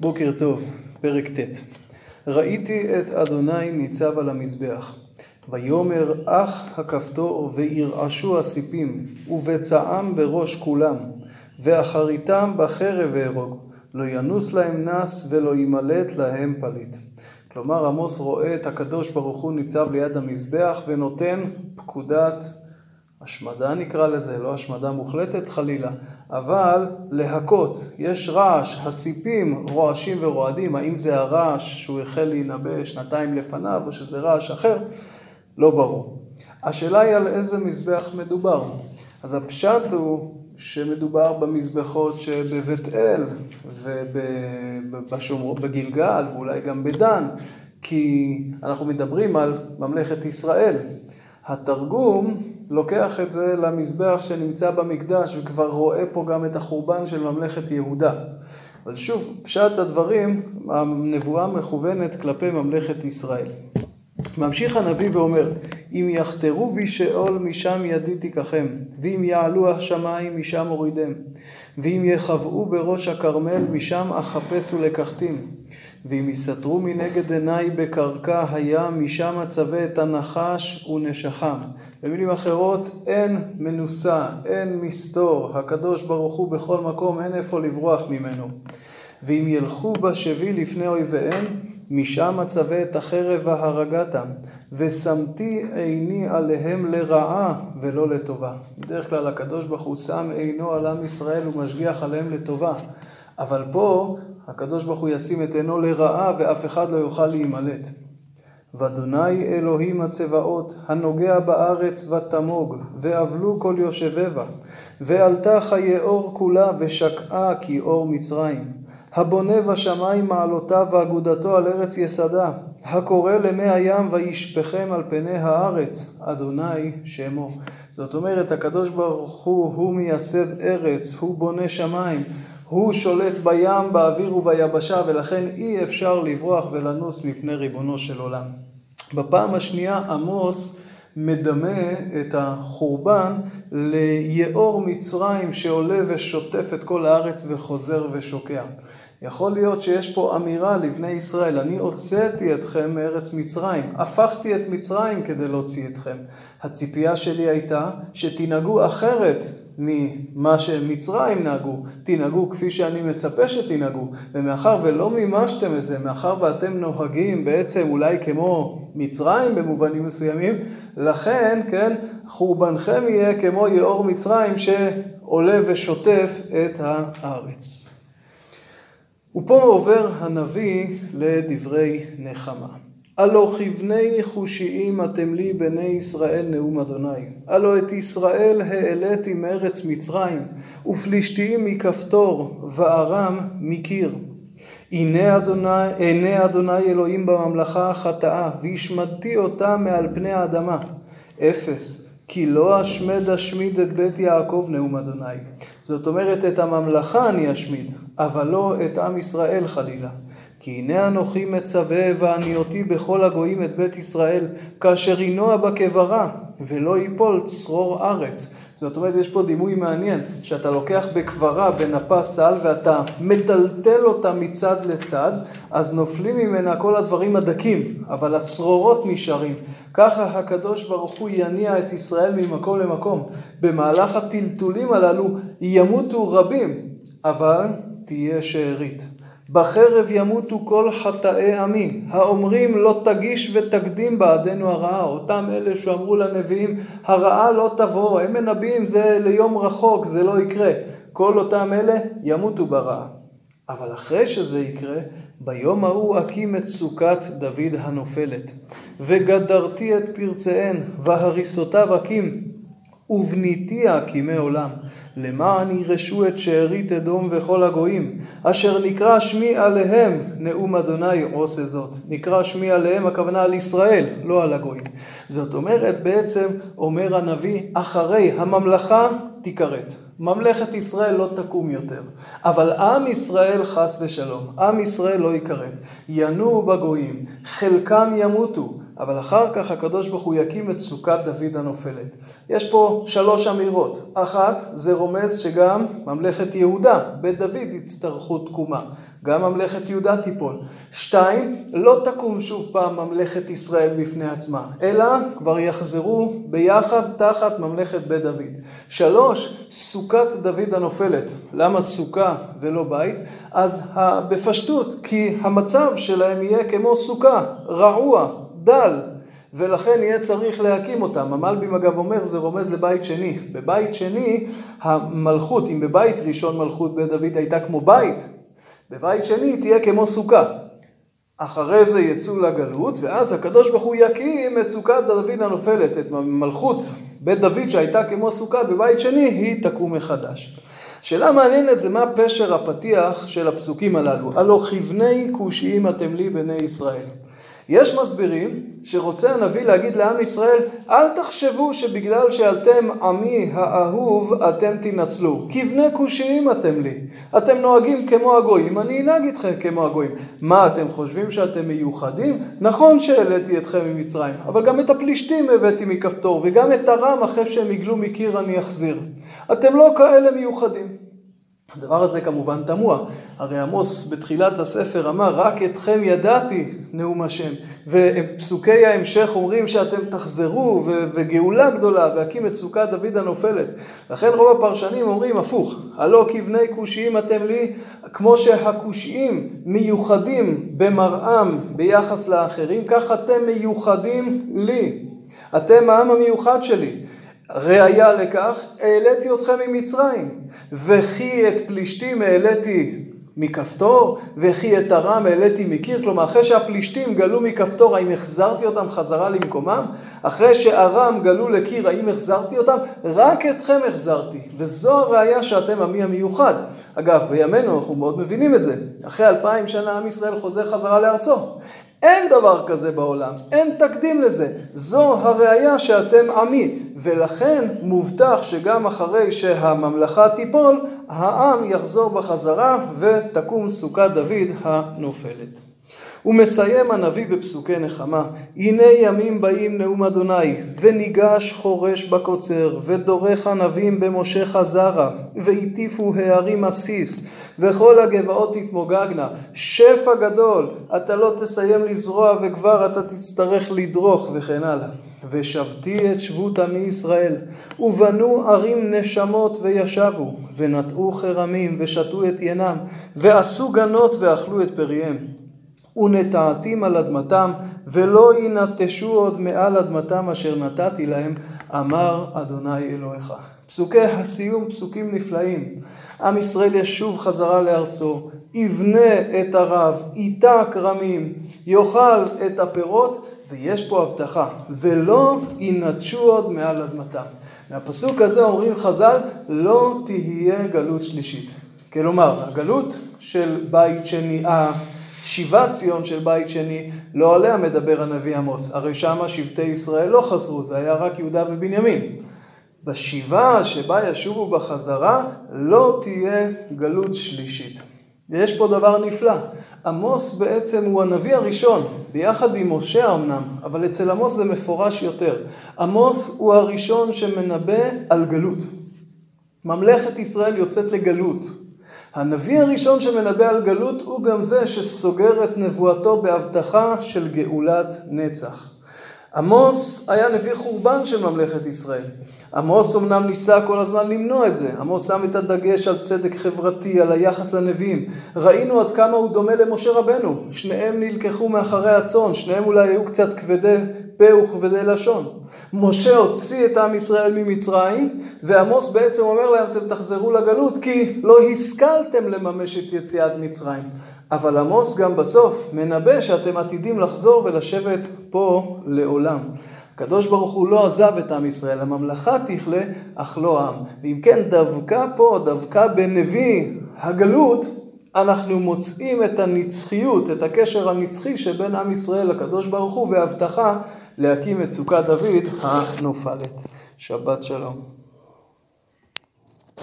בוקר טוב, פרק ט' ראיתי את אדוני ניצב על המזבח. ויאמר אח הכפתור וירעשו הסיפים ובצעם בראש כולם ואחריתם בחרב אהרוג לא ינוס להם נס ולא ימלט להם פליט. כלומר עמוס רואה את הקדוש ברוך הוא ניצב ליד המזבח ונותן פקודת השמדה נקרא לזה, לא השמדה מוחלטת חלילה, אבל להכות, יש רעש, הסיפים רועשים ורועדים, האם זה הרעש שהוא החל להינבא שנתיים לפניו או שזה רעש אחר, לא ברור. השאלה היא על איזה מזבח מדובר. אז הפשט הוא שמדובר במזבחות שבבית אל ובגלגל ואולי גם בדן, כי אנחנו מדברים על ממלכת ישראל. התרגום לוקח את זה למזבח שנמצא במקדש וכבר רואה פה גם את החורבן של ממלכת יהודה. אבל שוב, פשט הדברים, הנבואה מכוונת כלפי ממלכת ישראל. ממשיך הנביא ואומר, אם יחתרו בי שאול משם ידי תיקחם, ואם יעלו השמיים משם אורידם, ואם יחבאו בראש הכרמל משם אחפש ולקחתים, ואם יסתרו מנגד עיניי בקרקע הים, משם אצווה את הנחש ונשכם. במילים אחרות, אין מנוסה, אין מסתור, הקדוש ברוך הוא בכל מקום, אין איפה לברוח ממנו. ואם ילכו בשבי לפני אויביהם, משם אצווה את החרב והרגתם, ושמתי עיני עליהם לרעה ולא לטובה. בדרך כלל הקדוש ברוך הוא שם עינו על עם ישראל ומשגיח עליהם לטובה. אבל פה הקדוש ברוך הוא ישים את עינו לרעה ואף אחד לא יוכל להימלט. ואדוני אלוהים הצבאות, הנוגע בארץ ותמוג, ואבלו כל יושבי בה, ועלתה חיי אור כולה, ושקעה כי אור מצרים. הבונה בשמיים מעלותיו ואגודתו על ארץ יסדה, הקורא למי הים וישפכם על פני הארץ, אדוני שמו. זאת אומרת, הקדוש ברוך הוא, הוא מייסד ארץ, הוא בונה שמיים, הוא שולט בים, באוויר וביבשה, ולכן אי אפשר לברוח ולנוס מפני ריבונו של עולם. בפעם השנייה עמוס מדמה את החורבן ליאור מצרים שעולה ושוטף את כל הארץ וחוזר ושוקע. יכול להיות שיש פה אמירה לבני ישראל, אני הוצאתי אתכם מארץ מצרים, הפכתי את מצרים כדי להוציא אתכם. הציפייה שלי הייתה שתנהגו אחרת ממה שמצרים נהגו, תנהגו כפי שאני מצפה שתנהגו, ומאחר ולא מימשתם את זה, מאחר ואתם נוהגים בעצם אולי כמו מצרים במובנים מסוימים, לכן, כן, חורבנכם יהיה כמו יאור מצרים שעולה ושוטף את הארץ. ופה עובר הנביא לדברי נחמה. הלא כבני חושיים אתם לי בני ישראל נאום אדוני. הלא את ישראל העליתי מארץ מצרים, ופלישתיים מכפתור, וארם מקיר. הנה אדוני, עיני אדוני אלוהים בממלכה החטאה, והשמדתי אותה מעל פני האדמה. אפס. כי לא אשמד אשמיד את בית יעקב נאום אדוני. זאת אומרת, את הממלכה אני אשמיד, אבל לא את עם ישראל חלילה. כי הנה אנוכי מצווה וענייתי בכל הגויים את בית ישראל, כאשר ינוע בקברה, ולא ייפול צרור ארץ. זאת אומרת, יש פה דימוי מעניין, שאתה לוקח בקברה בנפה סל ואתה מטלטל אותה מצד לצד, אז נופלים ממנה כל הדברים הדקים, אבל הצרורות נשארים. ככה הקדוש ברוך הוא יניע את ישראל ממקום למקום. במהלך הטלטולים הללו ימותו רבים, אבל תהיה שארית. בחרב ימותו כל חטאי עמי, האומרים לא תגיש ותקדים בעדנו הרעה, אותם אלה שאמרו לנביאים, הרעה לא תבוא, הם מנבאים זה ליום רחוק, זה לא יקרה. כל אותם אלה ימותו ברעה. אבל אחרי שזה יקרה, ביום ההוא אקים את סוכת דוד הנופלת, וגדרתי את פרציהן, והריסותיו אקים, ובניתי אקימי עולם, למען ירשו את שארית אדום וכל הגויים, אשר נקרא שמי עליהם, נאום אדוני עושה זאת. נקרא שמי עליהם, הכוונה על ישראל, לא על הגויים. זאת אומרת, בעצם אומר הנביא, אחרי הממלכה תיכרת. ממלכת ישראל לא תקום יותר, אבל עם ישראל חס ושלום, עם ישראל לא ייכרת, ינועו בגויים, חלקם ימותו, אבל אחר כך הקדוש ברוך הוא יקים את סוכת דוד הנופלת. יש פה שלוש אמירות. אחת, זה רומז שגם ממלכת יהודה, בית דוד, יצטרכו תקומה. גם ממלכת יהודה תיפול. שתיים, לא תקום שוב פעם ממלכת ישראל בפני עצמה, אלא כבר יחזרו ביחד תחת ממלכת בית דוד. שלוש, סוכת דוד הנופלת. למה סוכה ולא בית? אז בפשטות, כי המצב שלהם יהיה כמו סוכה, רעוע, דל. ולכן יהיה צריך להקים אותם. המלבים אגב אומר, זה רומז לבית שני. בבית שני, המלכות, אם בבית ראשון מלכות בית דוד הייתה כמו בית, בבית שני תהיה כמו סוכה. אחרי זה יצאו לגלות, ואז הקדוש ברוך הוא יקים את סוכת דוד הנופלת, את מלכות בית דוד שהייתה כמו סוכה בבית שני, היא תקום מחדש. שאלה מעניינת זה מה פשר הפתיח של הפסוקים הללו. הלא כבני כושיים אתם לי בני ישראל. יש מסבירים שרוצה הנביא להגיד לעם ישראל, אל תחשבו שבגלל שאתם עמי האהוב אתם תנצלו. כבני כושיים אתם לי. אתם נוהגים כמו הגויים, אני אנהג איתכם כמו הגויים. מה, אתם חושבים שאתם מיוחדים? נכון שהעליתי אתכם ממצרים, אבל גם את הפלישתים הבאתי מכפתור, וגם את ארם אחרי שהם יגלו מקיר אני אחזיר. אתם לא כאלה מיוחדים. הדבר הזה כמובן תמוה, הרי עמוס בתחילת הספר אמר רק אתכם ידעתי נאום השם. ופסוקי ההמשך אומרים שאתם תחזרו וגאולה גדולה והקים את סוכת דוד הנופלת. לכן רוב הפרשנים אומרים הפוך הלא כבני כושיים אתם לי כמו שהכושיים מיוחדים במראם ביחס לאחרים כך אתם מיוחדים לי. אתם העם המיוחד שלי ראיה לכך, העליתי אתכם ממצרים, וכי את פלישתים העליתי מכפתור, וכי את ארם העליתי מקיר, כלומר אחרי שהפלישתים גלו מכפתור, האם החזרתי אותם חזרה למקומם? אחרי שארם גלו לקיר, האם החזרתי אותם? רק אתכם החזרתי, וזו הראיה שאתם עמי המיוחד. אגב, בימינו אנחנו מאוד מבינים את זה. אחרי אלפיים שנה עם ישראל חוזר חזרה לארצו. אין דבר כזה בעולם, אין תקדים לזה. זו הראייה שאתם עמי, ולכן מובטח שגם אחרי שהממלכה תיפול, העם יחזור בחזרה ותקום סוכת דוד הנופלת. ומסיים הנביא בפסוקי נחמה, הנה ימים באים נאום אדוני, וניגש חורש בקוצר, ודורך ענבים במושך זרע, והטיפו הערים עסיס, וכל הגבעות תתמוגגנה. שפע גדול, אתה לא תסיים לזרוע וכבר אתה תצטרך לדרוך וכן הלאה. ושבתי את שבות עמי ישראל, ובנו ערים נשמות וישבו, ונטעו חרמים ושתו את ינם, ועשו גנות ואכלו את פריהם. ונטעתים על אדמתם, ולא ינטשו עוד מעל אדמתם אשר נתתי להם, אמר אדוני אלוהיך. פסוקי הסיום פסוקים נפלאים. עם ישראל ישוב חזרה לארצו, יבנה את הרב, ייטע כרמים, יאכל את הפירות, ויש פה הבטחה, ולא ינטשו עוד מעל אדמתם. מהפסוק הזה אומרים חז"ל, לא תהיה גלות שלישית. כלומר, הגלות של בית שני, שיבת ציון של בית שני, לא עליה מדבר הנביא עמוס. הרי שמה שבטי ישראל לא חזרו, זה היה רק יהודה ובנימין. בשיבה שבה ישובו בחזרה, לא תהיה גלות שלישית. ויש פה דבר נפלא. עמוס בעצם הוא הנביא הראשון, ביחד עם משה אמנם, אבל אצל עמוס זה מפורש יותר. עמוס הוא הראשון שמנבא על גלות. ממלכת ישראל יוצאת לגלות. הנביא הראשון שמנבא על גלות הוא גם זה שסוגר את נבואתו בהבטחה של גאולת נצח. עמוס היה נביא חורבן של ממלכת ישראל. עמוס אמנם ניסה כל הזמן למנוע את זה. עמוס שם את הדגש על צדק חברתי, על היחס לנביאים. ראינו עד כמה הוא דומה למשה רבנו. שניהם נלקחו מאחרי הצאן, שניהם אולי היו קצת כבדי פה וכבדי לשון. משה הוציא את עם ישראל ממצרים, ועמוס בעצם אומר להם, אתם תחזרו לגלות, כי לא השכלתם לממש את יציאת מצרים. אבל עמוס גם בסוף מנבא שאתם עתידים לחזור ולשבת פה לעולם. הקדוש ברוך הוא לא עזב את עם ישראל, הממלכה תכלה, אך לא עם. ואם כן, דווקא פה, דווקא בנביא הגלות, אנחנו מוצאים את הנצחיות, את הקשר הנצחי שבין עם ישראל לקדוש ברוך הוא וההבטחה להקים את סוכת דוד הנופלת. שבת שלום.